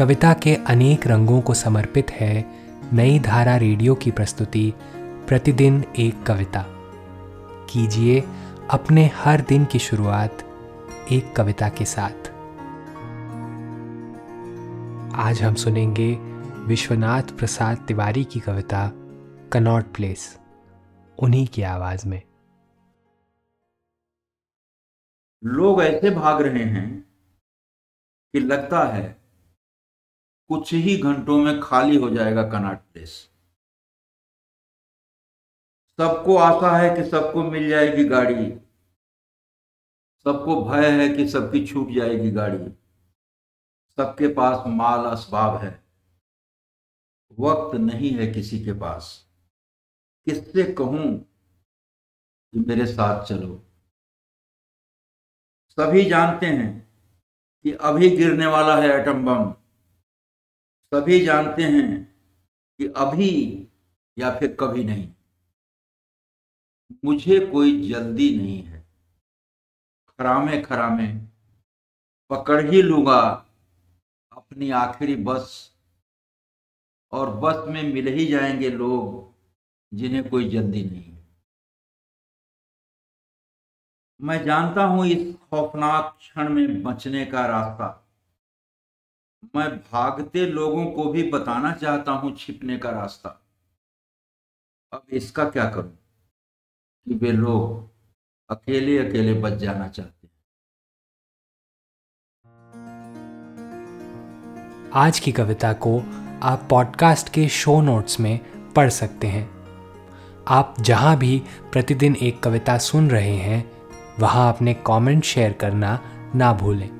कविता के अनेक रंगों को समर्पित है नई धारा रेडियो की प्रस्तुति, प्रतिदिन एक कविता। कीजिए अपने हर दिन की शुरुआत एक कविता के साथ। आज हम सुनेंगे विश्वनाथ प्रसाद तिवारी की कविता, कनॉट प्लेस, उन्हीं की आवाज़ में। लोग ऐसे भाग रहे हैं कि लगता है कुछ ही घंटों में खाली हो जाएगा कनाट प्लेस सबको आशा है कि सबको मिल जाएगी गाड़ी। सबको भय है कि सबकी छूट जाएगी गाड़ी। सबके पास माल असबाब है। वक्त नहीं है किसी के पास। किससे कहूँ कि मेरे साथ चलो? सभी जानते हैं कि अभी गिरने वाला है एटम बम सभी जानते हैं कि अभी या फिर कभी नहीं। मुझे कोई जल्दी नहीं है। खरामे खरामे, पकड़ ही लूँगा अपनी आखिरी बस। और बस में मिल ही जाएँगे लोग जिन्हें कोई जल्दी नहीं है। मैं जानता हूँ इस खौफनाक क्षण में बचने का रास्ता मैं भागते लोगों को भी बताना चाहता हूँ छिपने का रास्ता। अब इसका क्या करूँ? कि वे लोग अकेले अकेले बच जाना चाहते हैं। आज की कविता को आप पॉडकास्ट के शो नोट्स में पढ़ सकते हैं। आप जहाँ भी प्रतिदिन एक कविता सुन रहे हैं, वहाँ अपने कमेंट शेयर करना ना भूलें।